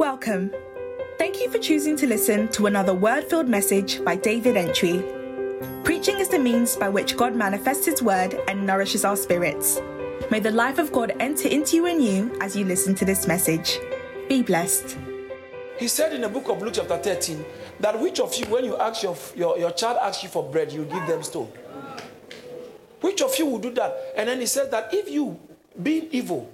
Welcome. Thank you for choosing to listen to another word filled message by David Antwi. Preaching is the means by which God manifests His word and nourishes our spirits. May the life of God enter into you and you as you listen to this message. Be blessed. He said in the book of Luke, chapter 13, that which of you, when you ask your, your, your child asks you for bread, you give them stone. Which of you will do that? And then he said that if you, being evil,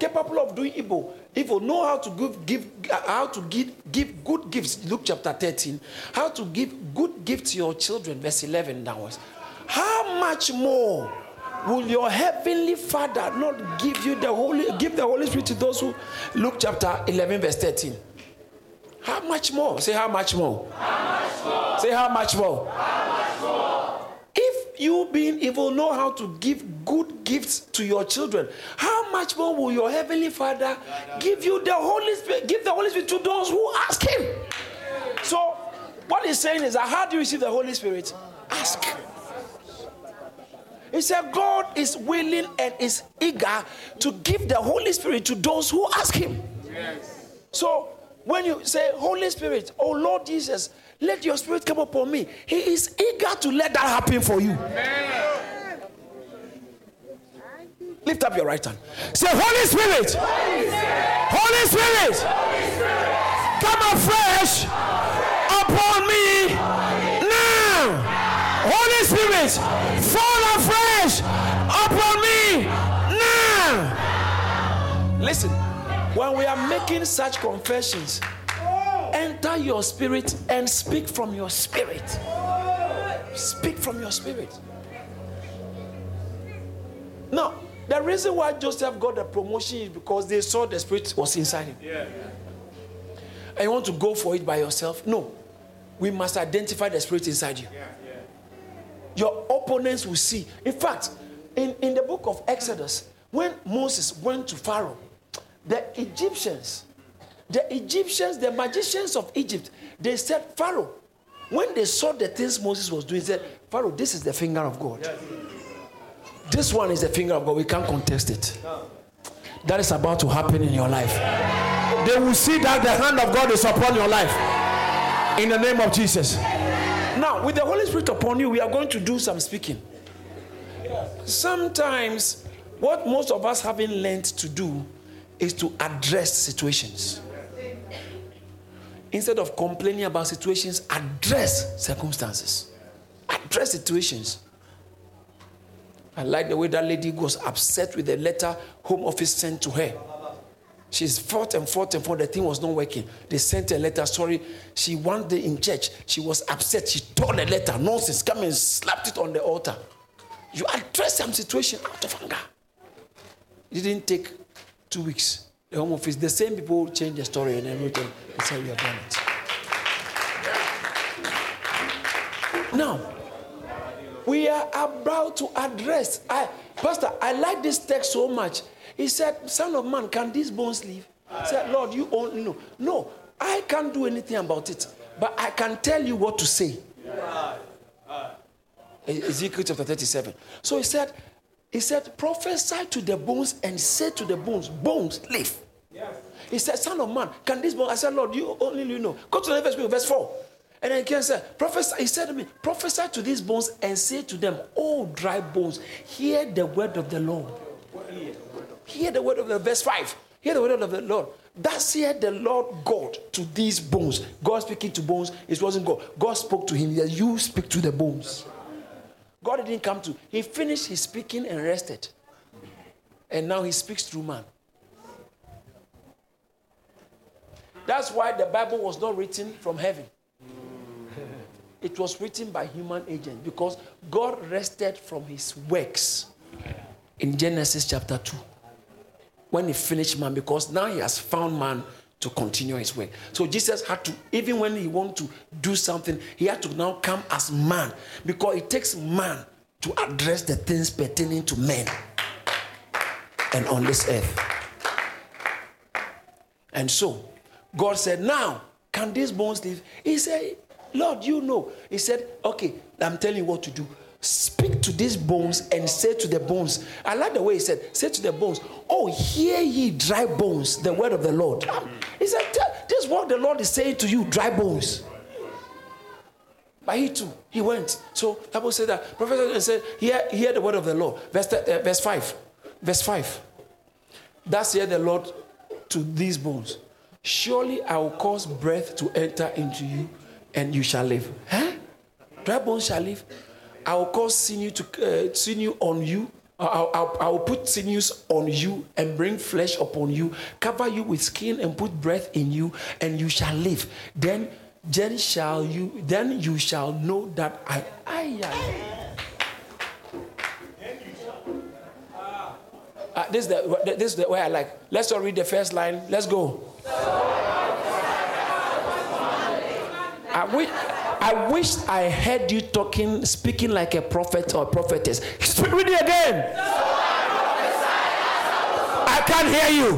capable of doing evil, evil, know how to give, give how to give, give good gifts. Luke chapter 13, how to give good gifts to your children, verse 11 downwards. How much more will your heavenly Father not give you the Holy, give the Holy Spirit to those who? Luke chapter 11, verse 13. How much more? Say how much more? How much more? Say how much more? How? If you being evil know how to give good gifts to your children, how much more will your heavenly Father give you the Holy Spirit, give the Holy Spirit to those who ask him? So what he's saying is that how do you receive the Holy Spirit? Ask. He said God is willing and is eager to give the Holy Spirit to those who ask him. Yes. So when you say, Holy Spirit, oh Lord Jesus, let your spirit come upon me, He is eager to let that happen for you. Amen. Lift up your right hand. Say, Holy Spirit, Holy Spirit, Holy Spirit, Holy Spirit come afresh upon me now. Holy Spirit, fall afresh upon me now. Listen. When we are making such confessions, enter your spirit and speak from your spirit. Speak from your spirit. Now, the reason why Joseph got the promotion is because they saw the spirit was inside him. Yeah. And you want to go for it by yourself? No. We must identify the spirit inside you. Yeah, yeah. Your opponents will see. In fact, in, in the book of Exodus, when Moses went to Pharaoh, the Egyptians, the Egyptians, the magicians of Egypt, they said, Pharaoh, when they saw the things Moses was doing, said, Pharaoh, this is the finger of God. This one is the finger of God. We can't contest it. That is about to happen in your life. They will see that the hand of God is upon your life. In the name of Jesus. Now, with the Holy Spirit upon you, we are going to do some speaking. Sometimes, what most of us haven't learned to do is to address situations. Instead of complaining about situations, address circumstances. Address situations. I like the way that lady was upset with the letter Home Office sent to her. She's fought and fought and fought. The thing was not working. They sent a letter. Sorry, she one day in church, she was upset. She tore the letter. Nonsense. Come and slapped it on the altar. You address some situation out of anger. It didn't take two weeks. The home office, the same people change the story and everything. They say, You have done it. Now, we are about to address. I, Pastor, I like this text so much. He said, Son of man, can these bones live? He said, Lord, you only know. No, I can't do anything about it, but I can tell you what to say. Ezekiel chapter 37. So he said, he said, prophesy to the bones and say to the bones, bones, live. Yes. He said, Son of man, can this bone? I said, Lord, you only you know. Go to the verse, verse 4. And then he said, prophesy, he said to me, prophesy to these bones and say to them, Oh, dry bones, hear the word of the Lord. Hear the word of the verse 5. Hear the word of the Lord. Thus said the Lord God to these bones. God speaking to bones, it wasn't God. God spoke to him. You speak to the bones. God didn't come to. He finished his speaking and rested. And now he speaks through man. That's why the Bible was not written from heaven. It was written by human agent because God rested from his works in Genesis chapter 2 when he finished man because now he has found man to continue his work. So Jesus had to, even when he wanted to do something, he had to now come as man because it takes man to address the things pertaining to men and on this earth. And so God said, Now, can these bones live? He said, Lord, you know. He said, Okay, I'm telling you what to do. Speak to these bones and say to the bones. I like the way he said, say to the bones, Oh, hear ye dry bones, the word of the Lord. He said, This is what the Lord is saying to you, dry bones. But he too, he went. So Bible said that Professor said, hear, hear the word of the Lord. Verse, uh, verse 5. Verse 5. That's here the Lord to these bones. Surely I will cause breath to enter into you, and you shall live. Huh? Dry bones shall live. I will cause sinew to uh, sinew on you. I'll, I'll, I will put sinews on you and bring flesh upon you, cover you with skin and put breath in you, and you shall live. Then, then shall you, then you shall know that I, I, I. Uh, this, is the, this is the way I like. Let's all read the first line. Let's go. I wish, I wish I heard you talking, speaking like a prophet or prophetess. Read it again. I can't hear you.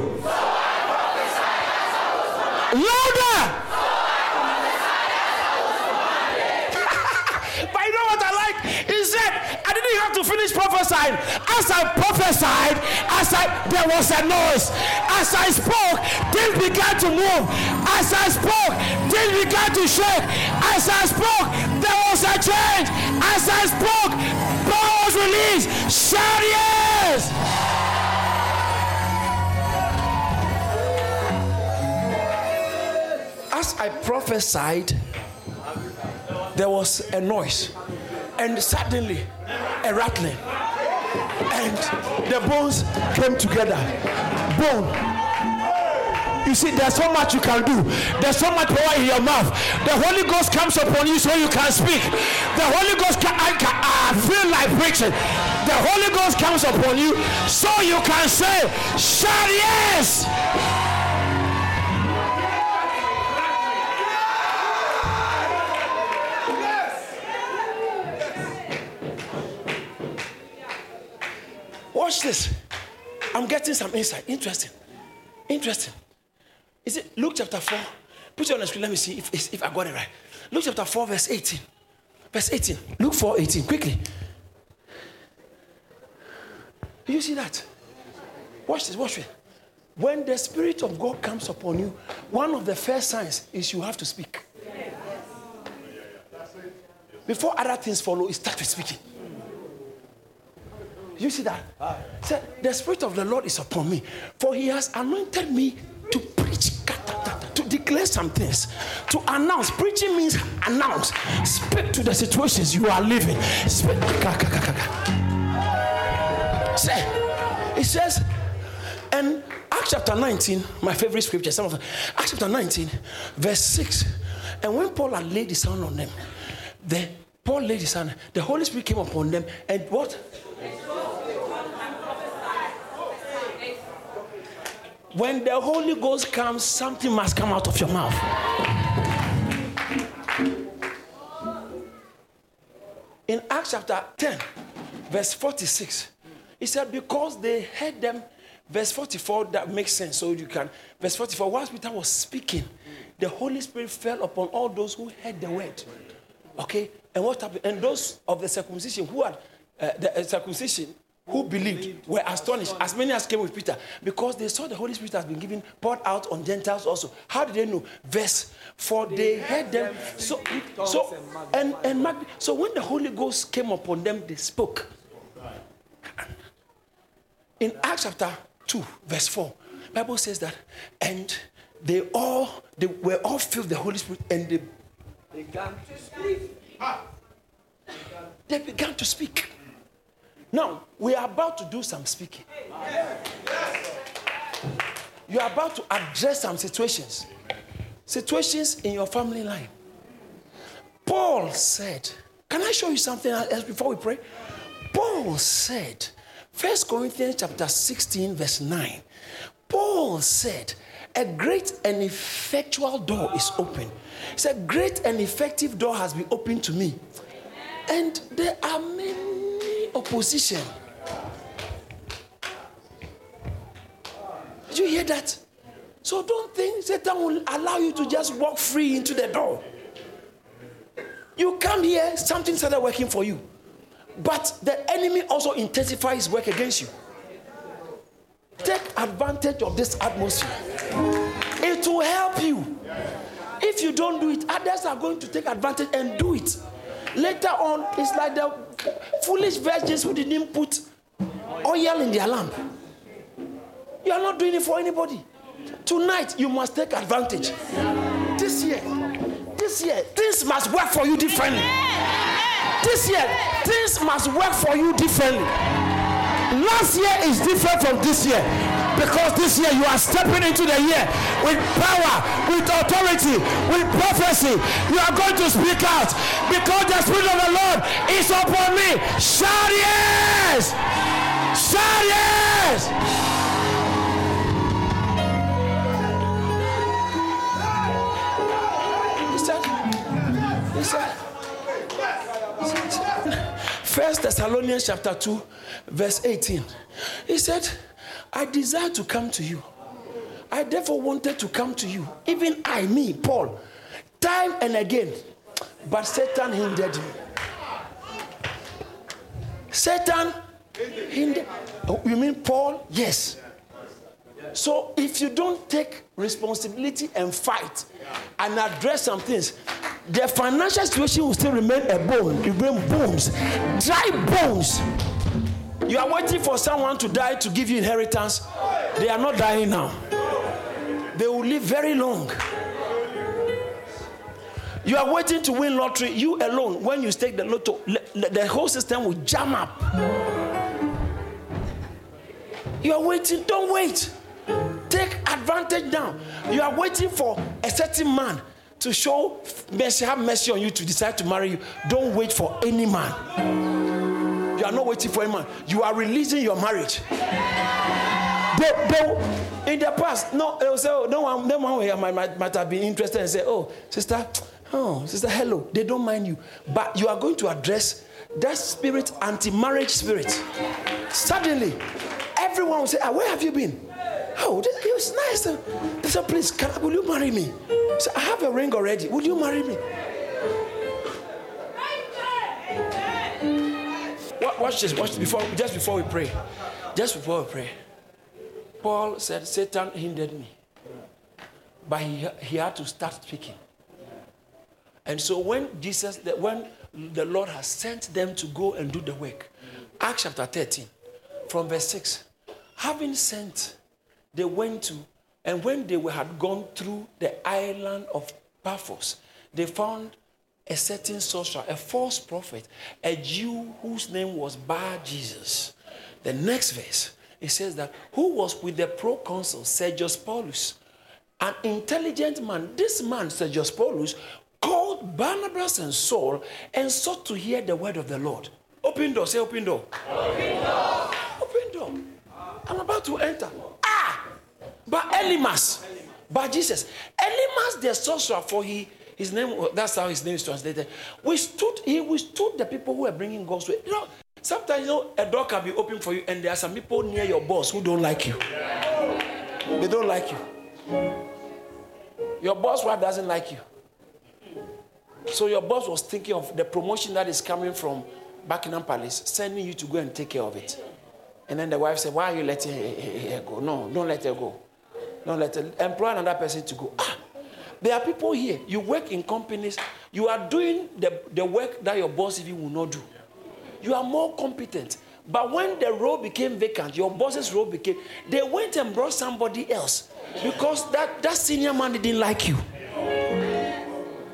Louder. but you know what I like? He said, I have prophesying. As I prophesied, as I there was a noise. As I spoke, things began to move. As I spoke, things began to shake. As I spoke, there was a change. As I spoke, power was released. Shout yes! As I prophesied, there was a noise, and suddenly a rattling and the bones came together. Bone. You see, there's so much you can do. There's so much power in your mouth. The Holy Ghost comes upon you so you can speak. The Holy Ghost can, I, can, I feel like preaching. The Holy Ghost comes upon you so you can say, shout yes. Watch this. I'm getting some insight. Interesting. Interesting. Is it Luke chapter 4? Put it on the screen. Let me see if, if I got it right. Luke chapter 4, verse 18. Verse 18. Luke 4, 18. Quickly. Do you see that? Watch this. Watch it. When the Spirit of God comes upon you, one of the first signs is you have to speak. Before other things follow, you start with speaking. You see that? Said, the Spirit of the Lord is upon me, for He has anointed me to preach, to declare some things, to announce. Preaching means announce. Speak to the situations you are living. Speak. Say, it says, and Acts chapter 19, my favorite scripture, some of them, Acts chapter 19, verse 6. And when Paul had laid his hand on them, the Paul laid his hand, the Holy Spirit came upon them, and what? When the Holy Ghost comes, something must come out of your mouth. In Acts chapter 10, verse 46, he said, Because they heard them, verse 44, that makes sense. So you can, verse 44, whilst Peter was speaking, the Holy Spirit fell upon all those who heard the word. Okay? And what happened? And those of the circumcision who had uh, the uh, circumcision who believed were astonished, as many as came with Peter, because they saw the Holy Spirit has been given, poured out on Gentiles also. How did they know? Verse, for they heard them. So, so and and so when the Holy Ghost came upon them, they spoke. In Acts chapter 2, verse 4, Bible says that, and they all they were all filled with the Holy Spirit, and they began to speak. They began to speak. Now, we are about to do some speaking. You are about to address some situations. Situations in your family line. Paul said, Can I show you something else before we pray? Paul said, 1 Corinthians chapter 16, verse 9. Paul said, A great and effectual door is open. He said, Great and effective door has been opened to me. And there are many opposition. Did you hear that? So don't think Satan will allow you to just walk free into the door. You come here, something started working for you. But the enemy also intensifies work against you. Take advantage of this atmosphere. It will help you. If you don't do it, others are going to take advantage and do it. Later on, it's like the foolish virgins who didn't put oil in their lamp. You are not doing it for anybody. Tonight, you must take advantage. This year, this year, things must work for you differently. This year, things must work for you differently. Last year is different from this year because this year you are stepping into the year with power, with authority, with prophecy. You are going to speak out because the Spirit of the Lord is upon me. Shout yes! Shout yes! First Thessalonians chapter 2, verse 18. He said, I desire to come to you. I therefore wanted to come to you, even I, me, Paul, time and again. But Satan hindered me. Satan hindered. Oh, you mean Paul? Yes. So if you don't take responsibility and fight and address some things, the financial situation will still remain a bone, remain bones, dry bones. You are waiting for someone to die to give you inheritance. They are not dying now. They will live very long. You are waiting to win lottery. You alone, when you stake the lotto, the whole system will jam up. You are waiting. Don't wait. Take advantage now. You are waiting for a certain man to show mercy, have mercy on you to decide to marry you. Don't wait for any man. You are not waiting for any man. You are releasing your marriage. They, they, in the past, no, they will say, oh, no one, no one might, might, have been interested and say, oh, sister, oh, sister, hello. They don't mind you. But you are going to address that spirit, anti-marriage spirit. Suddenly, everyone will say, ah, where have you been? Oh, it was nice. They said, please, can, will you marry me? So I have a ring already. Will you marry me? Watch this. Watch this before, just before we pray. Just before we pray. Paul said, Satan hindered me. But he, he had to start speaking. And so when Jesus, when the Lord has sent them to go and do the work, Acts chapter 13, from verse 6, having sent they went to, and when they had gone through the island of Paphos, they found a certain sorcerer, a false prophet, a Jew whose name was Bar Jesus. The next verse, it says that who was with the proconsul Sergius Paulus, an intelligent man. This man, Sergius Paulus, called Barnabas and Saul and sought to hear the word of the Lord. Open door, say open door. Open door. Open door. I'm about to enter. But Elymas, but Jesus, Elymas the sorcerer, for he his name that's how his name is translated. We stood, he withstood the people who were bringing God's way. You know, sometimes you know a door can be open for you, and there are some people near your boss who don't like you. They don't like you. Your boss wife doesn't like you. So your boss was thinking of the promotion that is coming from Buckingham Palace, sending you to go and take care of it. And then the wife said, Why are you letting her go? No, don't let her go. Don't let employ another person to go. Ah, there are people here. You work in companies. You are doing the, the work that your boss even will not do. You are more competent. But when the role became vacant, your boss's role became, they went and brought somebody else because that, that senior man didn't like you.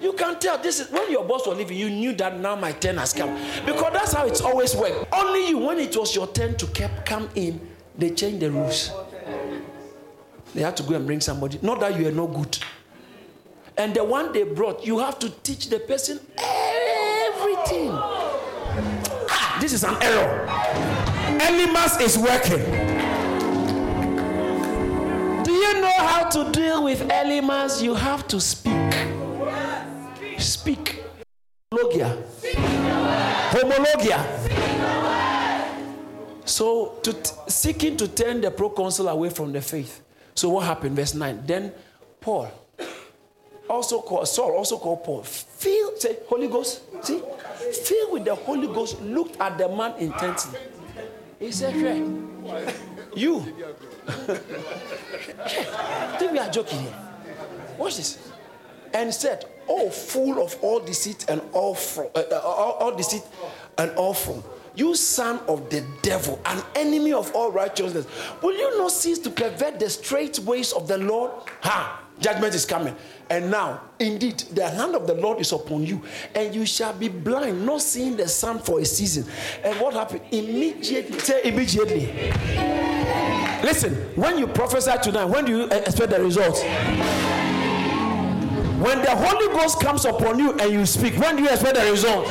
You can tell this is when your boss was leaving, you knew that now my turn has come. Because that's how it's always worked. Only you, when it was your turn to keep, come in, they changed the rules. They had to go and bring somebody. Not that you are no good. And the one they brought, you have to teach the person everything. Ah, this is an error. Elymas is working. Do you know how to deal with Elymas? You have to speak. Speak. Homologia. Homologia. So, to t- seeking to turn the proconsul away from the faith. So what happened? Verse 9. Then Paul, also called Saul, also called Paul, filled, say, Holy Ghost, see, filled with the Holy Ghost, looked at the man intently. He said, hey, you. Think we are joking here. Watch this. And said, Oh, full of all deceit and all, from, uh, uh, all, all deceit and all from you son of the devil, an enemy of all righteousness, will you not cease to pervert the straight ways of the Lord? Ha! Judgment is coming. And now, indeed, the hand of the Lord is upon you, and you shall be blind, not seeing the sun for a season. And what happened? Immediately, say immediately. Listen, when you prophesy tonight, when do you expect the results? When the Holy Ghost comes upon you and you speak, when do you expect the result?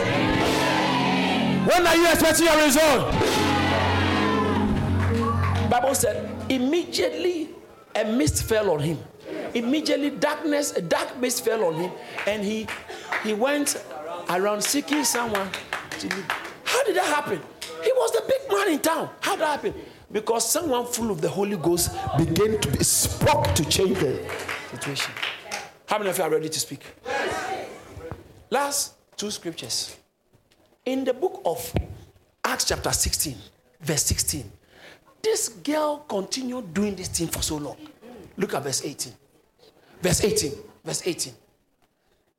When are you expecting your result? Bible said, immediately a mist fell on him. Immediately darkness, a dark mist fell on him, and he he went around seeking someone. How did that happen? He was the big man in town. How did that happen? Because someone full of the Holy Ghost began to be spoke to change the situation. How many of you are ready to speak? Last two scriptures. In the book of Acts, chapter 16, verse 16, this girl continued doing this thing for so long. Look at verse 18. Verse 18. Verse 18.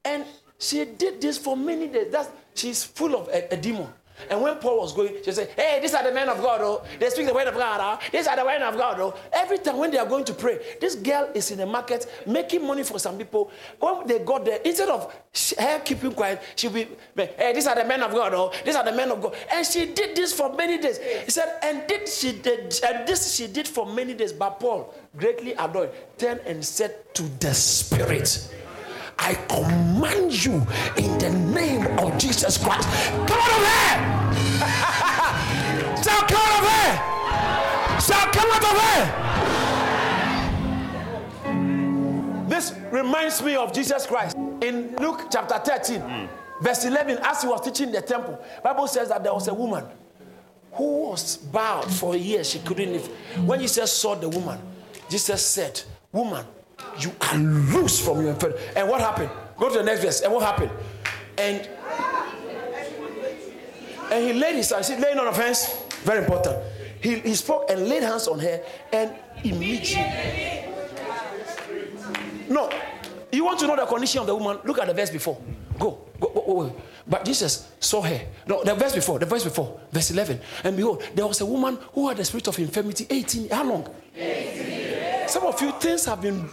And she did this for many days. That's, she's full of a, a demon. And when Paul was going, she said, Hey, these are the men of God, oh. They speak the word of God, oh. These are the men of God, oh. Every time when they are going to pray, this girl is in the market making money for some people. When they got there, instead of her keeping quiet, she'll be, Hey, these are the men of God, oh. These are the men of God. And she did this for many days. He said, And did she did, and this she did for many days. But Paul, greatly annoyed, turned and said to the spirit, I command you in the name of Jesus Christ. Come out of here! Shall come out of here! Shall come out of here! This reminds me of Jesus Christ in Luke chapter 13, mm. verse 11. As he was teaching the temple, Bible says that there was a woman who was bowed for years. She couldn't live. When Jesus saw the woman, Jesus said, "Woman, you are loose from your infirmity. And what happened? Go to the next verse. And what happened? And and he laid his hands. See, laying on of hands, very important. He, he spoke and laid hands on her, and immediately. No, you want to know the condition of the woman? Look at the verse before. Go, go, go, go. But Jesus saw her. No, the verse before, the verse before, verse 11. And behold, there was a woman who had the spirit of infirmity 18. How long? 18. Some of you things have been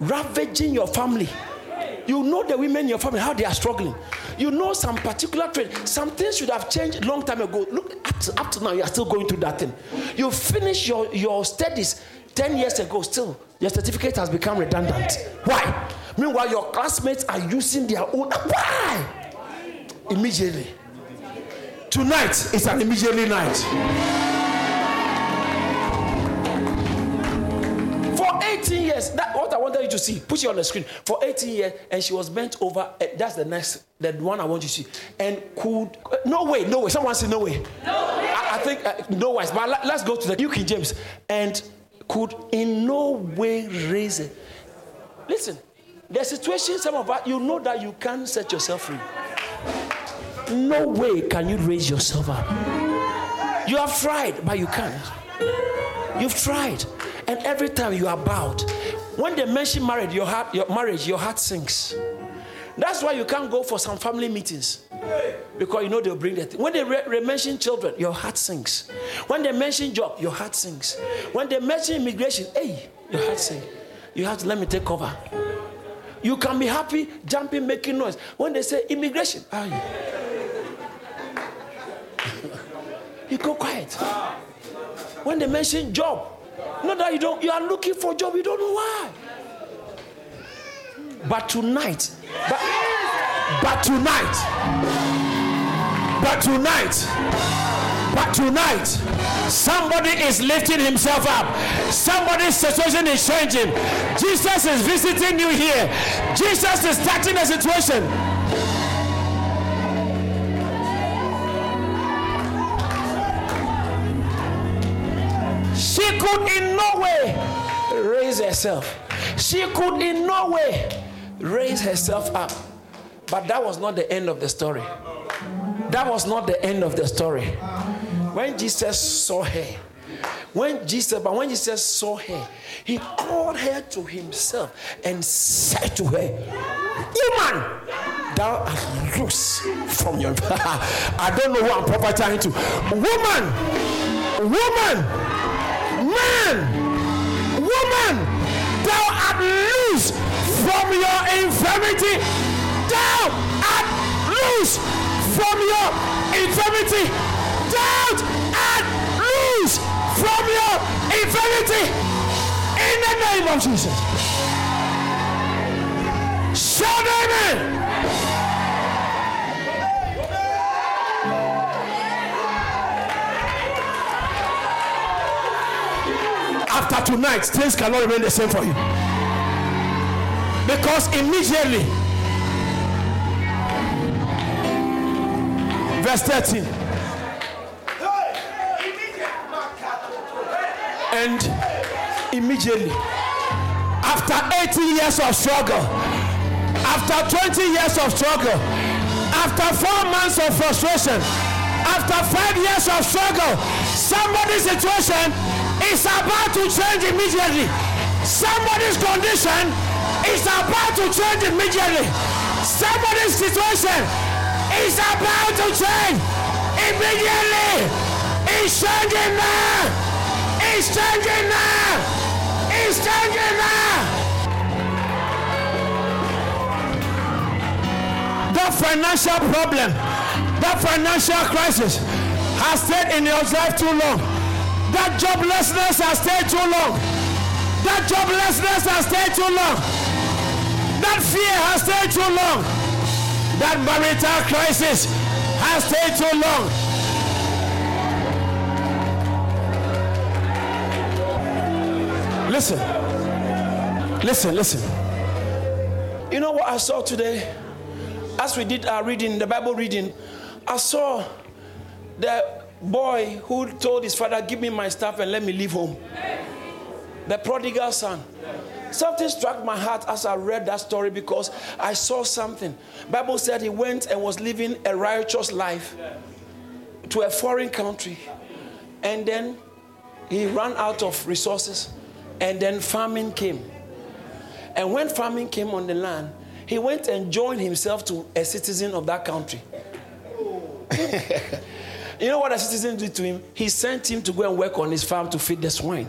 ravaging your family. You know the women in your family, how they are struggling. You know some particular trade. Some things should have changed long time ago. Look, up to, up to now, you are still going through that thing. You finish your, your studies 10 years ago, still, your certificate has become redundant. Why? Meanwhile, your classmates are using their own. Why? Immediately. Tonight is an immediately night. Years. That what I wanted you to see. Put it on the screen. For 18 years, and she was bent over. Uh, that's the next, the one I want you to see. And could uh, no way, no way. Someone say no way. No way. I, I think uh, no way. But let, us go to the New King James. And could in no way raise it. Listen, the situation. Some of us, you know that you can't set yourself free. No way can you raise yourself up. You have tried, but you can't. You've tried. And every time you are bowed, when they mention marriage, your heart, your marriage, your heart sinks. That's why you can't go for some family meetings. Because you know they'll bring that. When they re- mention children, your heart sinks. When they mention job, your heart sinks. When they mention immigration, hey, your heart sinks. You have to let me take cover. You can be happy, jumping, making noise. When they say immigration, ah, you go quiet. When they mention job, not that you don't, you are looking for a job, you don't know why. But tonight, but, but tonight, but tonight, but tonight, somebody is lifting himself up. Somebody's situation is changing. Jesus is visiting you here. Jesus is touching the situation. Could in no way raise herself. She could in no way raise herself up. But that was not the end of the story. That was not the end of the story. When Jesus saw her, when Jesus, but when Jesus saw her, he called her to himself and said to her, Woman, thou art loose from your. I don't know who I'm prophesying to. Woman, woman, man, woman, thou art loose from your infirmity. Thou art loose from your infirmity. Thou art loose from your infirmity. In the name of Jesus. Shout amen. Tonight, things cannot remain the same for you. Because immediately, verse 13. And immediately, after 18 years of struggle, after 20 years of struggle, after four months of frustration, after five years of struggle, somebody's situation is about to change immediately. Somebody's condition is about to change immediately. Somebody's situation is about to change immediately. It's changing now. It's changing now. It's changing now. That financial problem, that financial crisis has stayed in your life too long. That joblessness has stayed too long. That joblessness has stayed too long. That fear has stayed too long. That marital crisis has stayed too long. Listen. Listen, listen. You know what I saw today? As we did our reading, the Bible reading, I saw the boy who told his father, Give me my stuff and let me leave home. The prodigal son. Something struck my heart as I read that story because I saw something. Bible said he went and was living a righteous life to a foreign country. And then he ran out of resources. And then famine came. And when famine came on the land, he went and joined himself to a citizen of that country. you know what a citizen did to him? He sent him to go and work on his farm to feed the swine.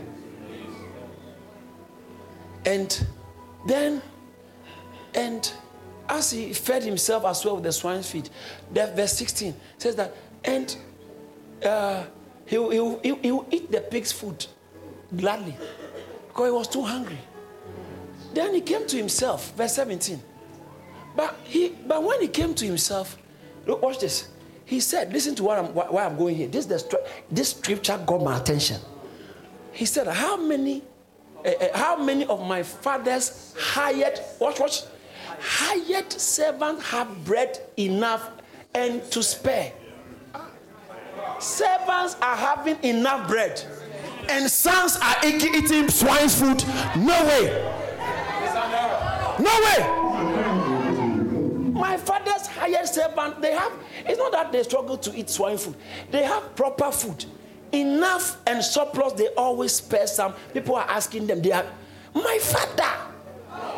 And then, and as he fed himself as well with the swine's feed, that verse 16 says that, and uh, he, he, he, he will eat the pig's food gladly because he was too hungry. Then he came to himself, verse 17. But, he, but when he came to himself, look, watch this. He said, Listen to what I'm, why I'm going here. This, the, this scripture got my attention. He said, How many uh, how many of my father's hired, watch, watch, hired servants have bread enough and to spare? Servants are having enough bread, and sons are eating swine's food. No way. No way. My father's hired servant, they have, it's not that they struggle to eat swine food, they have proper food enough and surplus, they always spare some. People are asking them, they are, my father.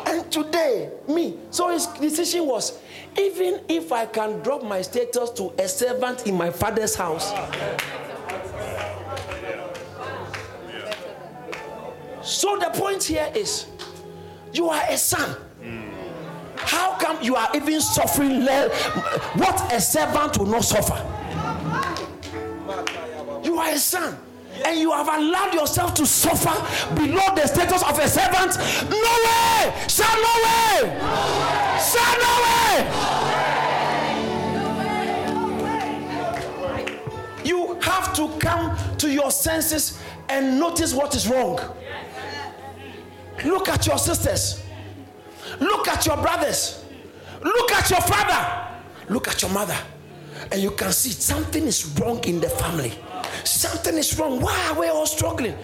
And today, me. So his decision was even if I can drop my status to a servant in my father's house. So the point here is you are a son. Come you are even suffering what a servant will not suffer? You are a son. And you have allowed yourself to suffer below the status of a servant. No way! Son, no way! Son, no way! You have to come to your senses and notice what is wrong. Look at your sisters. Look at your brothers. Look at your father. Look at your mother. And you can see something is wrong in the family. Something is wrong. Why are we all struggling?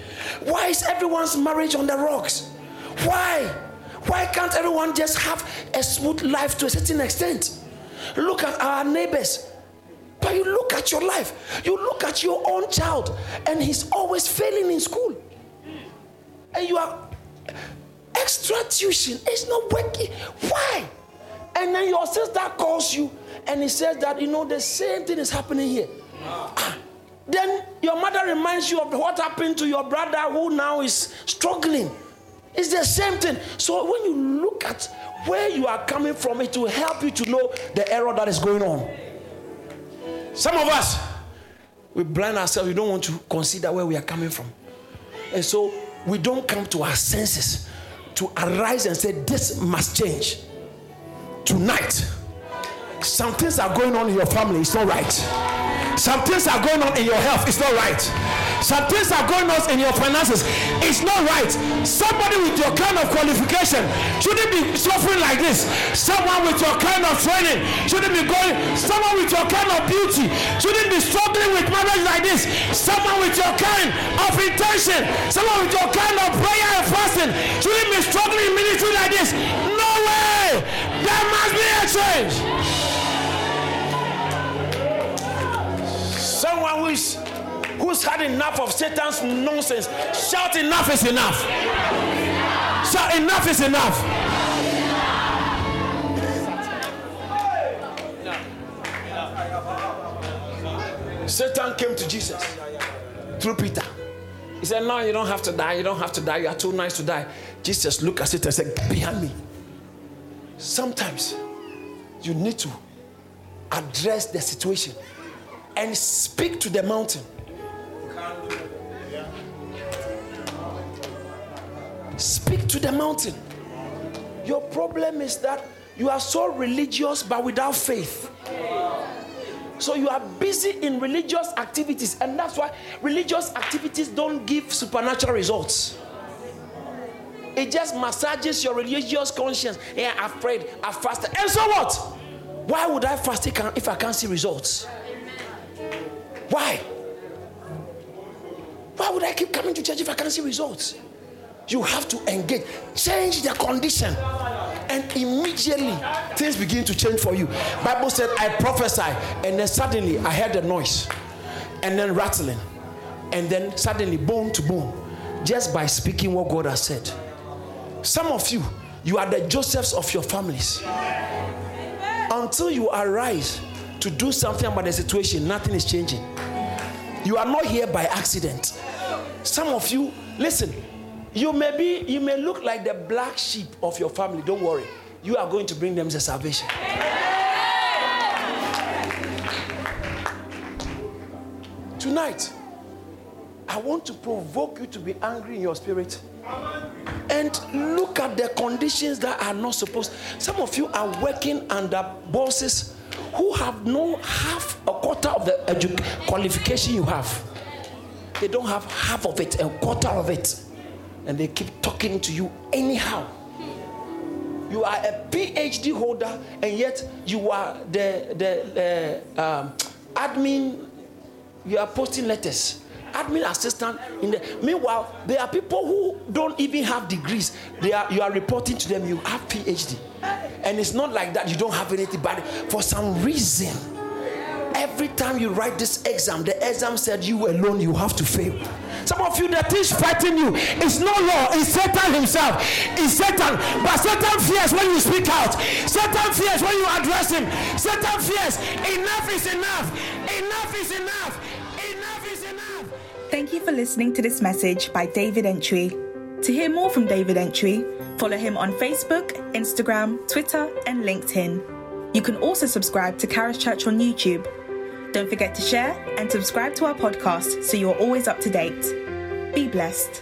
Why is everyone's marriage on the rocks? Why? Why can't everyone just have a smooth life to a certain extent? Look at our neighbors. But you look at your life, you look at your own child, and he's always failing in school. And you are extra tuition, it's not working. Why? And then your sister calls you and he says that, you know, the same thing is happening here. Ah. Then your mother reminds you of what happened to your brother who now is struggling. It's the same thing. So when you look at where you are coming from, it will help you to know the error that is going on. Some of us, we blind ourselves. We don't want to consider where we are coming from. And so we don't come to our senses to arise and say, This must change. Tonight, some things are going on in your family, it's not right. Some things are going on in your health, it's not right. Some things are going on in your finances, it's not right. Somebody with your kind of qualification shouldn't be suffering like this. Someone with your kind of training shouldn't be going, someone with your kind of beauty shouldn't be struggling with marriage like this. Someone with your kind of intention, someone with your kind of prayer and fasting shouldn't be struggling in ministry like this. No way! There must be a change. Someone who's, who's had enough of Satan's nonsense, shout, Enough is enough. Shout, Enough is enough. Satan came to Jesus through Peter. He said, No, you don't have to die. You don't have to die. You are too nice to die. Jesus looked at Satan and said, Behind me. Sometimes you need to address the situation and speak to the mountain. Speak to the mountain. Your problem is that you are so religious but without faith. So you are busy in religious activities, and that's why religious activities don't give supernatural results. It just massages your religious conscience. Yeah, I've prayed, I've fasted, and so what? Why would I fast if I can't see results? Why? Why would I keep coming to church if I can't see results? You have to engage, change the condition, and immediately things begin to change for you. Bible said, I prophesy, and then suddenly I heard a noise, and then rattling, and then suddenly bone to bone, just by speaking what God has said. Some of you, you are the Josephs of your families. Until you arise to do something about the situation, nothing is changing. You are not here by accident. Some of you, listen, you may be, you may look like the black sheep of your family. Don't worry. You are going to bring them the salvation. Tonight, I want to provoke you to be angry in your spirit and look at the conditions that are not supposed. Some of you are working under bosses who have no half a quarter of the edu- qualification you have. They don't have half of it, a quarter of it. And they keep talking to you anyhow. You are a PhD holder, and yet you are the, the uh, um, admin, you are posting letters admin assistant in the meanwhile there are people who don't even have degrees. They are you are reporting to them you have phd and it's not like that you don't have anything but for some reason every time you write this exam the exam said you alone you have to fail. Some of you the things fighting you. It's no law it's satan himself. It's satan. But satan fears when you speak out. Satan fears when you address him. Satan fears enough is enough. Enough is enough Thank you for listening to this message by David Antwi. To hear more from David Antwi, follow him on Facebook, Instagram, Twitter, and LinkedIn. You can also subscribe to Charis Church on YouTube. Don't forget to share and subscribe to our podcast so you're always up to date. Be blessed.